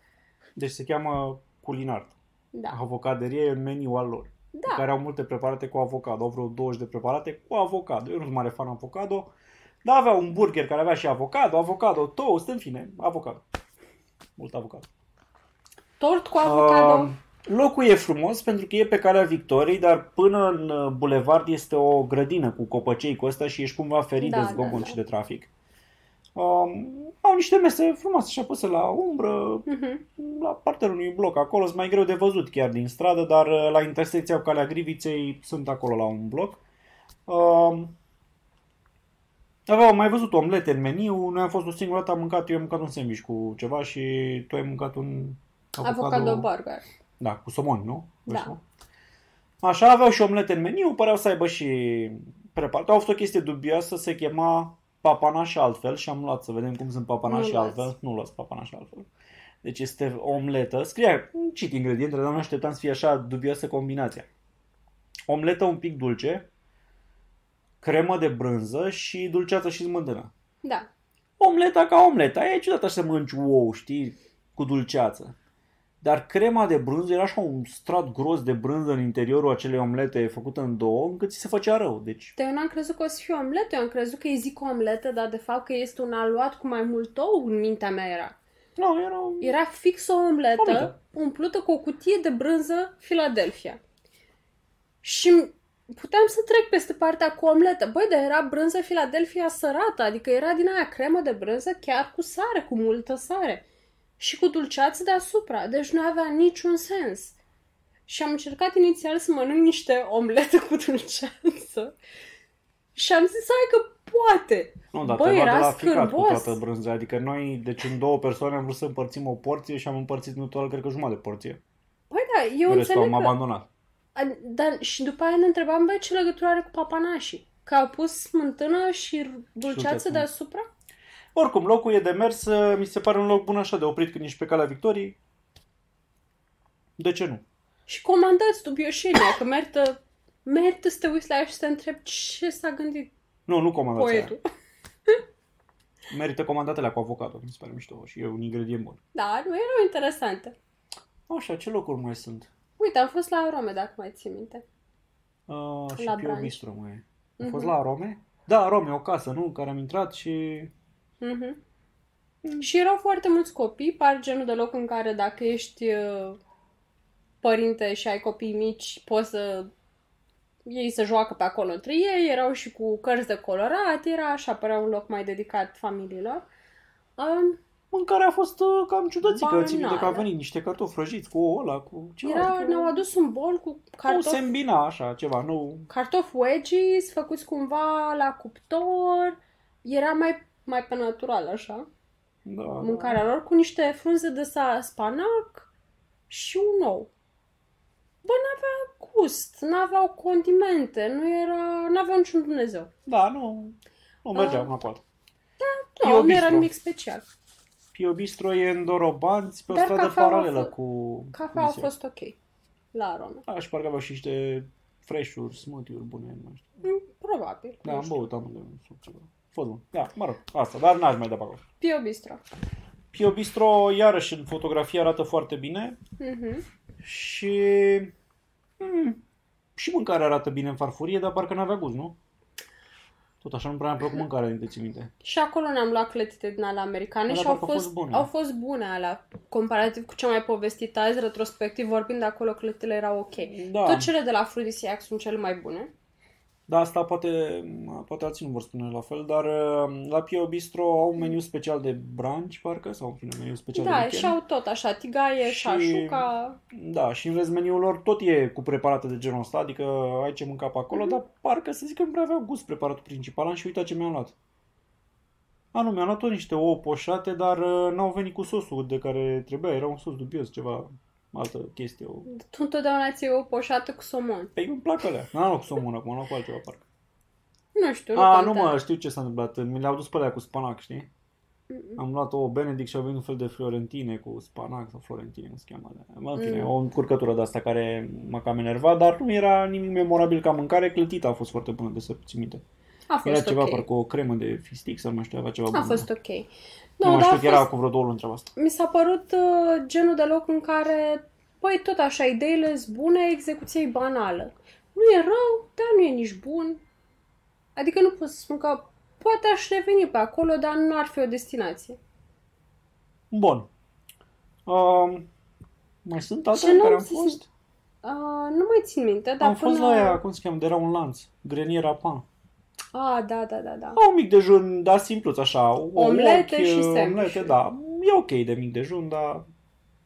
Deci se cheamă Culinart. Da. Avocaderie e un meniu al lor. Da. Care au multe preparate cu avocado. Au vreo 20 de preparate cu avocado. Eu nu sunt mare fan avocado. Dar avea un burger care avea și avocado, avocado, toast, în fine, avocado. Mult avocado. Tort cu avocado. Uh, locul e frumos pentru că e pe calea Victoriei, dar până în uh, bulevard este o grădină cu copăcei cu ăsta și ești cumva ferit Da, de da, zgomot da. și de trafic. Um, au niște mese frumoase și apuse la umbră, Mhm. la partea unui bloc acolo, sunt mai greu de văzut chiar din stradă, dar uh, la intersecția cu Calea Griviței sunt acolo la un bloc. Um, aveau am mai văzut omlete în meniu, noi am fost o singură dată, am mâncat, eu am mâncat un sandwich cu ceva și tu ai mâncat un Avocado burger. da, cu somon, nu? Da. Așa. Așa, aveau și omlete în meniu, păreau să aibă și preparate. Au fost o chestie dubioasă, se chema papana și altfel și am luat să vedem cum sunt papana Nu și luați. altfel. Nu luați papana și altfel. Deci este o omletă, scria, cit ingredientele, dar nu așteptam să fie așa dubioasă combinația. Omletă un pic dulce, cremă de brânză și dulceață și smântână. Da. Omleta ca omleta, e ciudat așa să mănânci ou, știi, cu dulceață. Dar crema de brânză era așa un strat gros de brânză în interiorul acelei omlete făcută în două, încât ți se făcea rău. Deci, Dar eu n-am crezut că o să fie omletă, eu am crezut că îi zic omletă, dar de fapt că este un aluat cu mai mult ou în mintea mea era. nu, era... Era fix o omletă, Omletă. umplută cu o cutie de brânză Philadelphia. Și puteam să trec peste partea cu omletă. Băi, dar era brânză Philadelphia sărată, adică era din aia cremă de brânză chiar cu sare, cu multă sare. Și cu dulceață deasupra, deci nu avea niciun sens. Și am încercat inițial să mănânc niște omlete cu dulceață. Și am zis, hai că poate. Nu, dar Băi, te era la ficat cu scârbos. toată brânza. Adică noi, deci în două persoane am vrut să împărțim o porție și am împărțit în total, cred că jumătate de porție. Băi, da, eu Restul înțeleg am că... abandonat. A- Dar și după aia ne întrebam, băi, ce legătură are cu papanașii? Că au pus smântână și dulceață dulceață. deasupra? Oricum, locul e de mers, mi se pare un loc bun așa de oprit când ești pe calea Victoriei. De ce nu? Și comandați dubioșenia, că merită, merită să te uiți la ea și să te întrebi ce s-a gândit Nu, nu comandați aia. poetul. Merită comandatele cu avocado, mi se pare mișto și e un ingredient bun. Da, nu erau interesante. Așa, ce locuri mai sunt? Uite, am fost la Rome, dacă mai ții minte. Uh, și La Pio brunch. Bistro mai e. Am Mhm. fost la Rome? Da, Rome, o casă, nu? În care am intrat și... Mhm. Și erau foarte mulți copii, par genul de loc în care dacă ești uh, părinte și ai copii mici, poți să ei să joacă pe acolo între ei, erau și cu cărți de colorat, era așa, părea un loc mai dedicat familiilor. Um, Mâncarea a fost uh, cam ciudățică, țin minte că a Banală. venit niște cartofi răjiți cu ou ăla, cu ceva. era, adică ne-au adus un bol cu Nu se cartofi, îmbina așa, ceva, nu... cartofi wedgies făcuți cumva la cuptor, era mai, mai pe natural așa. Da, mâncarea lor cu niște frunze de sa- spanac și un ou. Bă, n-avea gust, n-aveau condimente, nu era, n-aveau niciun Dumnezeu. Da, nu... Nu mergeam Ah. uh, acolo. Nu, Pio nu era Bistro. nimic special. Pio Bistro e în Dorobanți, pe o Dar stradă cafeaua a paralelă fost- cu... Cafea a cu Nisea. fost ok la Rome. Da, și parcă aveau și niște fresh-uri, smoothie-uri bune, nu mai știu. Mm, Probabil. Da, nu am știu. băut amândoi un suc ceva. A fost bun. Da, mă rog, asta, dar n-aș mai da pe acolo. Pio Bistro. Pio Bistro, iarăși, în fotografie arată foarte bine Mhm. și... Mm, și mâncarea arată bine în farfurie, dar parcă n-avea gust, nu? Tot așa nu prea mi-a plăcut mâncarea, din ții minte. Și acolo ne-am luat clătite din alea americane Alea și au parcă au fost, fost bune. au fost bune alea. Comparativ cu ce am mai povestit azi, retrospectiv vorbind, acolo clătitele erau ok. Da. Tot cele de la Aphrodisiac sunt cele mai bune. Da, asta poate, poate alții nu vor spune la fel, dar uh, la Pio Bistro au un meniu special de brunch, parcă, sau în fine, meniu special de Da, weekend. și au tot așa, tigaie, Și- șașuca. Da, și în rest meniul lor tot e cu preparate de genul ăsta, adică ai ce mânca pe acolo, Mhm. dar parcă să zic că nu prea aveau gust preparatul principal. Am și uitat ce mi-am luat. A, nu, mi-am luat tot niște ouă poșate, dar uh, n-au venit cu sosul de care trebuia. Era un sos dubios, ceva, altă chestie. O... Tu întotdeauna ți o poșată cu somon. Păi îmi plac alea. N-am luat cu somonă, acum am luat cu altceva, parcă. Nu știu, nu A, nu contează. mă, știu ce s-a întâmplat. Mi le-au dus pe alea cu spanac, știi? Mm-mm. Am luat o Benedict și a venit un fel de florentine cu spanac sau florentine, nu se cheamă alea. Mă, În fine, Mm. o încurcătură de asta care m-a cam enervat, dar nu era nimic memorabil ca mâncare. Clătită a fost foarte bună de să ții minte. A Era fost ceva, ok. parcă o cremă de fistic sau nu mai știu, avea ceva A bun. fost ok. Nu Nu, mai dar știu a că era fost, cu vreo două luni treaba asta. mi s-a părut uh, genul de loc în care, păi tot așa, ideile sunt bune, execuția e banală. Nu e rău, dar nu e nici bun. Adică nu pot să spun că poate aș reveni pe acolo, dar nu ar fi o destinație. Bun. Um, mai sunt alte Ce în nu care am am să fost? Uh, nu mai țin minte, dar Am fost până... la aia, cum se cheamă, de era un lanț. Greniera Pan. Ah, da, da, da, da. Au un mic dejun, dar simpluț, așa. o- Omlete ochi, și Omlete, sandwich-uri. da. E ok de mic dejun, dar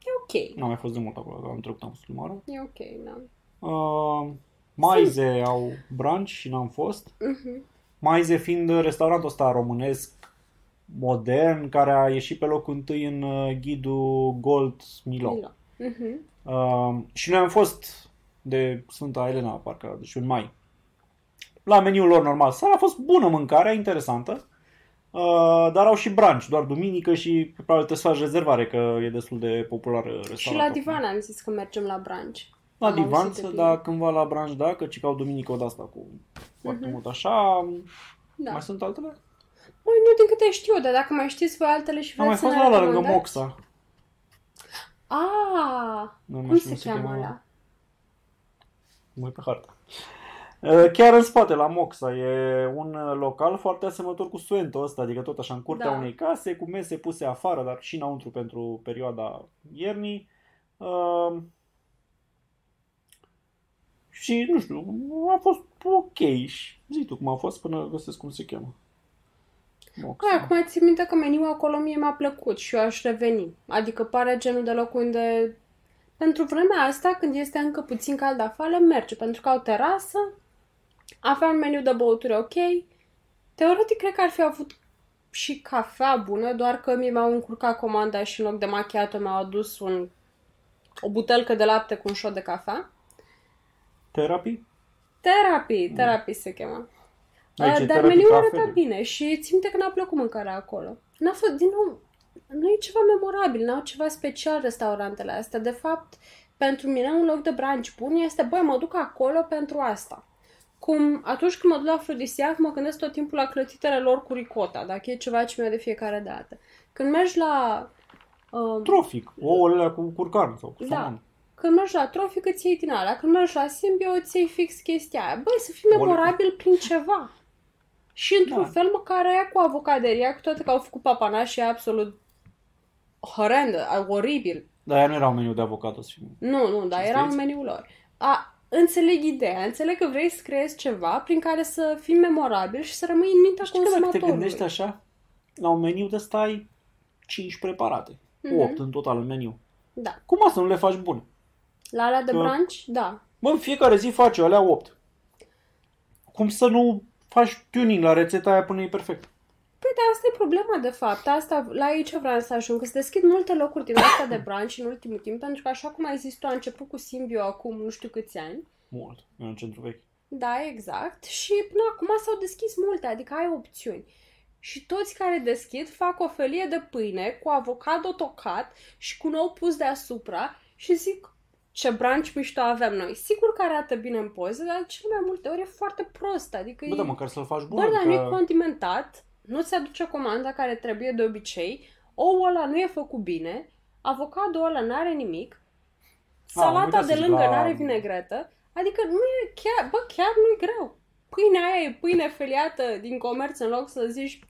E ok. n-am mai fost de mult acolo, că am trecut, am fost prima oară. E ok, da. Uh, Maize au brunch și n-am fost. Mhm. Maize fiind restaurantul ăsta românesc modern, care a ieșit pe locul întâi în uh, ghidul Gold Milo. Milo. Mhm. Uh, și noi am fost de Sfânta Elena, parcă, deci în mai. La meniul lor normal. Seara a fost bună mâncarea, interesantă. Uh, dar au și brunch, doar duminică și probabil trebuie să faci rezervare, că e destul de popular restaurantul. Și la divan am zis că mergem la brunch. La Am divan, auzit de da, bine. cândva la brunch, da, că ci ca o duminică de asta cu foarte Mhm. mult așa. Da. Mai sunt altele? Măi, nu din câte știu, dar dacă mai știți voi altele și Am mai vreți să fost ne la, la lângă recomandați? Moxa. Ah, Nu mai cum știu se cum cheamă cheamă. ăla? Mai pe hartă. Uh, Chiar în spate, la Moxa, e un uh, local foarte asemănător cu Suento ăsta, adică tot așa în curtea Da. unei case, cu mese puse afară, dar și înăuntru pentru perioada iernii. Uh, și, nu știu, a fost ok. Și zi tu cum a fost până găsesc cum se cheamă. Moxa. Ah, acum țin minte că meniul acolo mie mi-a plăcut și eu aș reveni. Adică pare genul de loc unde pentru vremea asta, când este încă puțin cald afară, merge. Pentru că au terasă, avea un meniu de băuturi ok. Teoretic, cred că ar fi avut și cafea bună, doar că mie mi-au încurcat comanda și în loc de macchiato mi-au adus un, o butelcă de lapte cu un șot de cafea. Terapii? Terapii, terapii se cheamă. Aici e Uh, dar terapii meniul cafe, arăta de- bine și țin minte că n-a plăcut mâncarea acolo. N-a fost, din nou, nu e ceva memorabil, n-au ceva special restaurantele astea. De fapt, pentru mine un loc de brunch bun este, băi, mă duc acolo pentru asta. Cum atunci când mă duc la Afrodisiac, mă gândesc tot timpul la clătitele lor cu ricota, dacă e ceva ce mi de fiecare dată. Când mergi la... Uh, Trofic, ouăle alea cu curcan sau cu Da. somon. când mergi la Trofic îți iei din alea, când mergi la Simbio îți iei fix chestia aia. Băi, să fii Ouăle cu- memorabil prin ceva. Și într-un Da. fel măcar aia cu avocaderia, cu toate că au făcut papanași absolut horrendă, oribil. Dar aia nu era un meniu de avocat, o să fim. Nu, nu, dar era Știți? în meniul lor. A, înțeleg ideea, înțeleg că vrei să creezi ceva prin care să fii memorabil și să rămâi în mintea Știi că dacă te consumatorului. gândești așa, la un meniu de ăsta ai 5 preparate. Mhm. 8 în total în meniu. Da. Cum să nu le faci bune? La alea de Că- brunch, da. Bă, în fiecare zi faci alea 8. Cum să nu faci tuning la rețeta aia până e perfect? Păi da, asta e problema de fapt. Asta, la aici vreau să ajung, că se deschid multe locuri din asta de brunch în ultimul timp, pentru că așa cum ai zis tu, a început cu Simbio acum nu știu câți ani. Mult. E în centru vechi. Da, exact. Și până acum s-au deschis multe, adică ai opțiuni. Și toți care deschid fac o felie de pâine cu avocado tocat și cu un ou pus deasupra și zic ce brunch mișto avem noi. Sigur că arată bine în poze, dar cel mai multe ori e foarte prost. Adică Bă, e... da, măcar să-l faci bun. Bă, dar nu e adică... condimentat, nu-ți aduce comanda care trebuie de obicei, ouul ăla nu e făcut bine, avocado ăla n-are nimic, am salata uitat să de zic lângă la- n-are vinegretă, adică nu e chiar, bă, chiar nu e greu. Pâinea aia e pâine feliată din comerț în loc să zici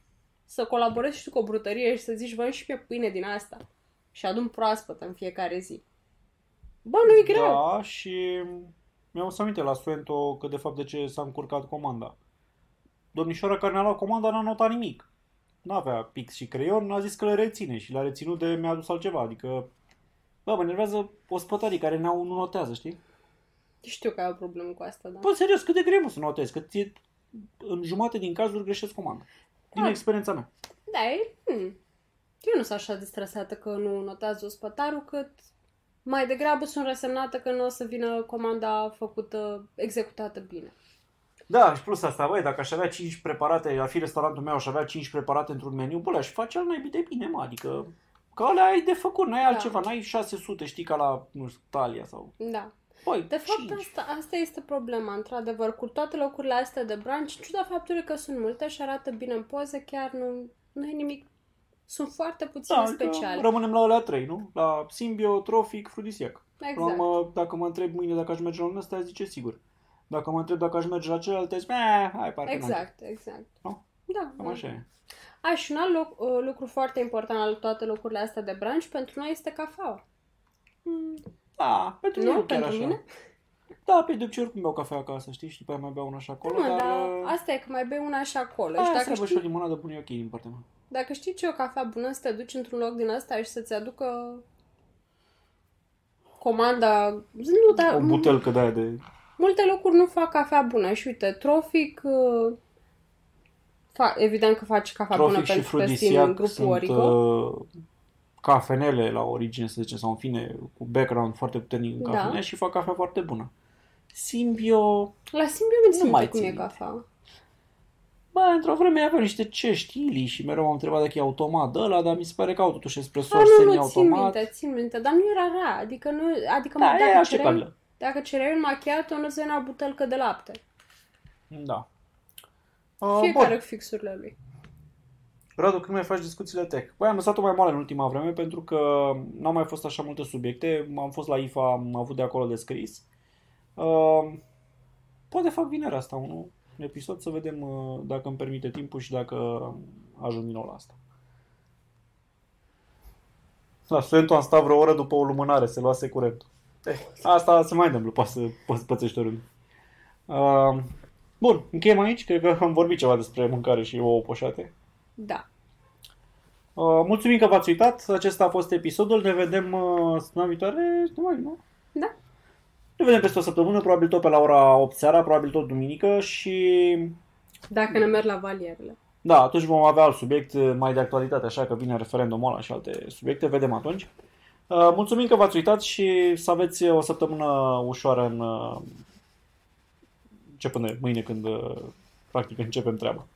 să colaborezi și tu cu o brutărie și să zici, vă și mie pâine din asta. Și adun proaspătă în fiecare zi. Bă, nu e greu. Da, și Mi-am să aminte la Suento că de fapt de ce s-a încurcat comanda. Domnișoara care ne-a luat comanda n-a notat nimic. N-avea pix și creion, a zis că le reține și le-a reținut de mi-a adus altceva. Adică, bă, mă enervează ospătarii care ne-au, nu notează, știi? Știu că ai o problemă cu asta, da. Bă, serios, cât de greu mă să notezi? Că ție, în jumate din cazuri greșesc comanda. Din Da. experiența mea. Da, e... Hmm. Eu nu sunt așa de stresată că nu notează ospătarul, cât mai degrabă sunt resemnată că nu o să vină comanda făcută, executată bine. Da, și plus asta, băi, dacă aș avea 5 preparate, la fi restaurantul meu, aș avea 5 preparate într-un meniu, bă, le-aș face al naibii de bine, mă, adică că alea ai de făcut, n-ai Da. altceva, n-ai 600, știi, ca la, nu știu, Talia sau... Da. Băi, De fapt, 5. asta, asta este problema, într-adevăr. Cu toate locurile astea de brunch, în ciuda faptului că sunt multe și arată bine în poze, chiar nu, nu e nimic. Sunt foarte puține da, speciale. Că rămânem la alea 3, nu? La Simbio, Trofic, Frudisiac. Exact. Mă, dacă mă întreb mâine dacă aș merge la unul ăsta, aș zice sigur. Dacă mă întreb dacă aș merge la celălalt, zic, "Eh, hai, parcă n-am." Exact, exact. Nu? Da. Cam da. așa e. Aș, și un alt loc, uh, lucru foarte important al toate locurile astea de brunch pentru noi este cafeaua. Da, pentru Nu? mine nu chiar Pentru așa. mine? Da, pe de obicei oricum beau cafea acasă, știi? Și după aia mai beau una și Da, acolo, mă, dar... dar uh, asta e că mai bei una și acolo. Aia și să dacă aibă și știi, o limonadă bună e ok din partea mea. dacă știi ce e o cafea bună, să te duci într-un loc din ăsta și să-ți aducă comanda... Nu, dar O butelcă de aia de... multe locuri nu fac cafea bună. Și uite, Trofic... uh, Fa- evident că faci cafea bună Trofic și pentru că sunt din Frudisiac grupul sunt Origo. uh, cafenele la origine, să zicem, sau în fine, cu background foarte puternic în Da. cafenea și fac cafea foarte bună. Simbio, La Simbio nu țin Nu mai minte cum țin e minte. cafea. bă, într-o vreme aveam niște cești ili și mereu m-am întrebat dacă e automat de ăla, dar mi se pare că au totuși espresor Ah, nu, nu, țin semi-automat. minte, țin minte, dar nu era rea. Adică, nu, adică Da, e dacă, cereai, acceptabilă. Dacă cereai un macchiato, nu îți venea o butelcă de lapte. Da. Uh, Fiecare bun. cu fixurile lui. Radu, când mai faci discuțiile tech? Băi, am lăsat-o mai mare în ultima vreme pentru că n-au mai fost așa multe subiecte. Am fost la IFA, am avut de acolo de scris. Uh, poate fac vinerea asta unul, un episod, să vedem uh, dacă îmi permite timpul și dacă ajung din nou la asta. La Suento am stat vreo oră după o lumânare, se luase curentul. Eh, asta se mai întâmplă, poate să, poate să pățești oriunde. Uh, bun, încheiem aici. Cred că am vorbit ceva despre mâncare și ouă poșate. Da. Uh, mulțumim că v-ați uitat. Acesta a fost episodul. Ne vedem uh, săptămâna viitoare. Nu mai, nu? Da. Ne vedem peste o săptămână, probabil tot pe la ora 8 seara, probabil tot duminică și Dacă ne merg la valierele. da, atunci vom avea alt subiect uh, mai de actualitate, așa că vine referendumul ăla și alte subiecte. Vedem atunci. Uh, mulțumim că v-ați uitat și să aveți o săptămână ușoară în uh, începând de mâine când uh, practic începem treaba.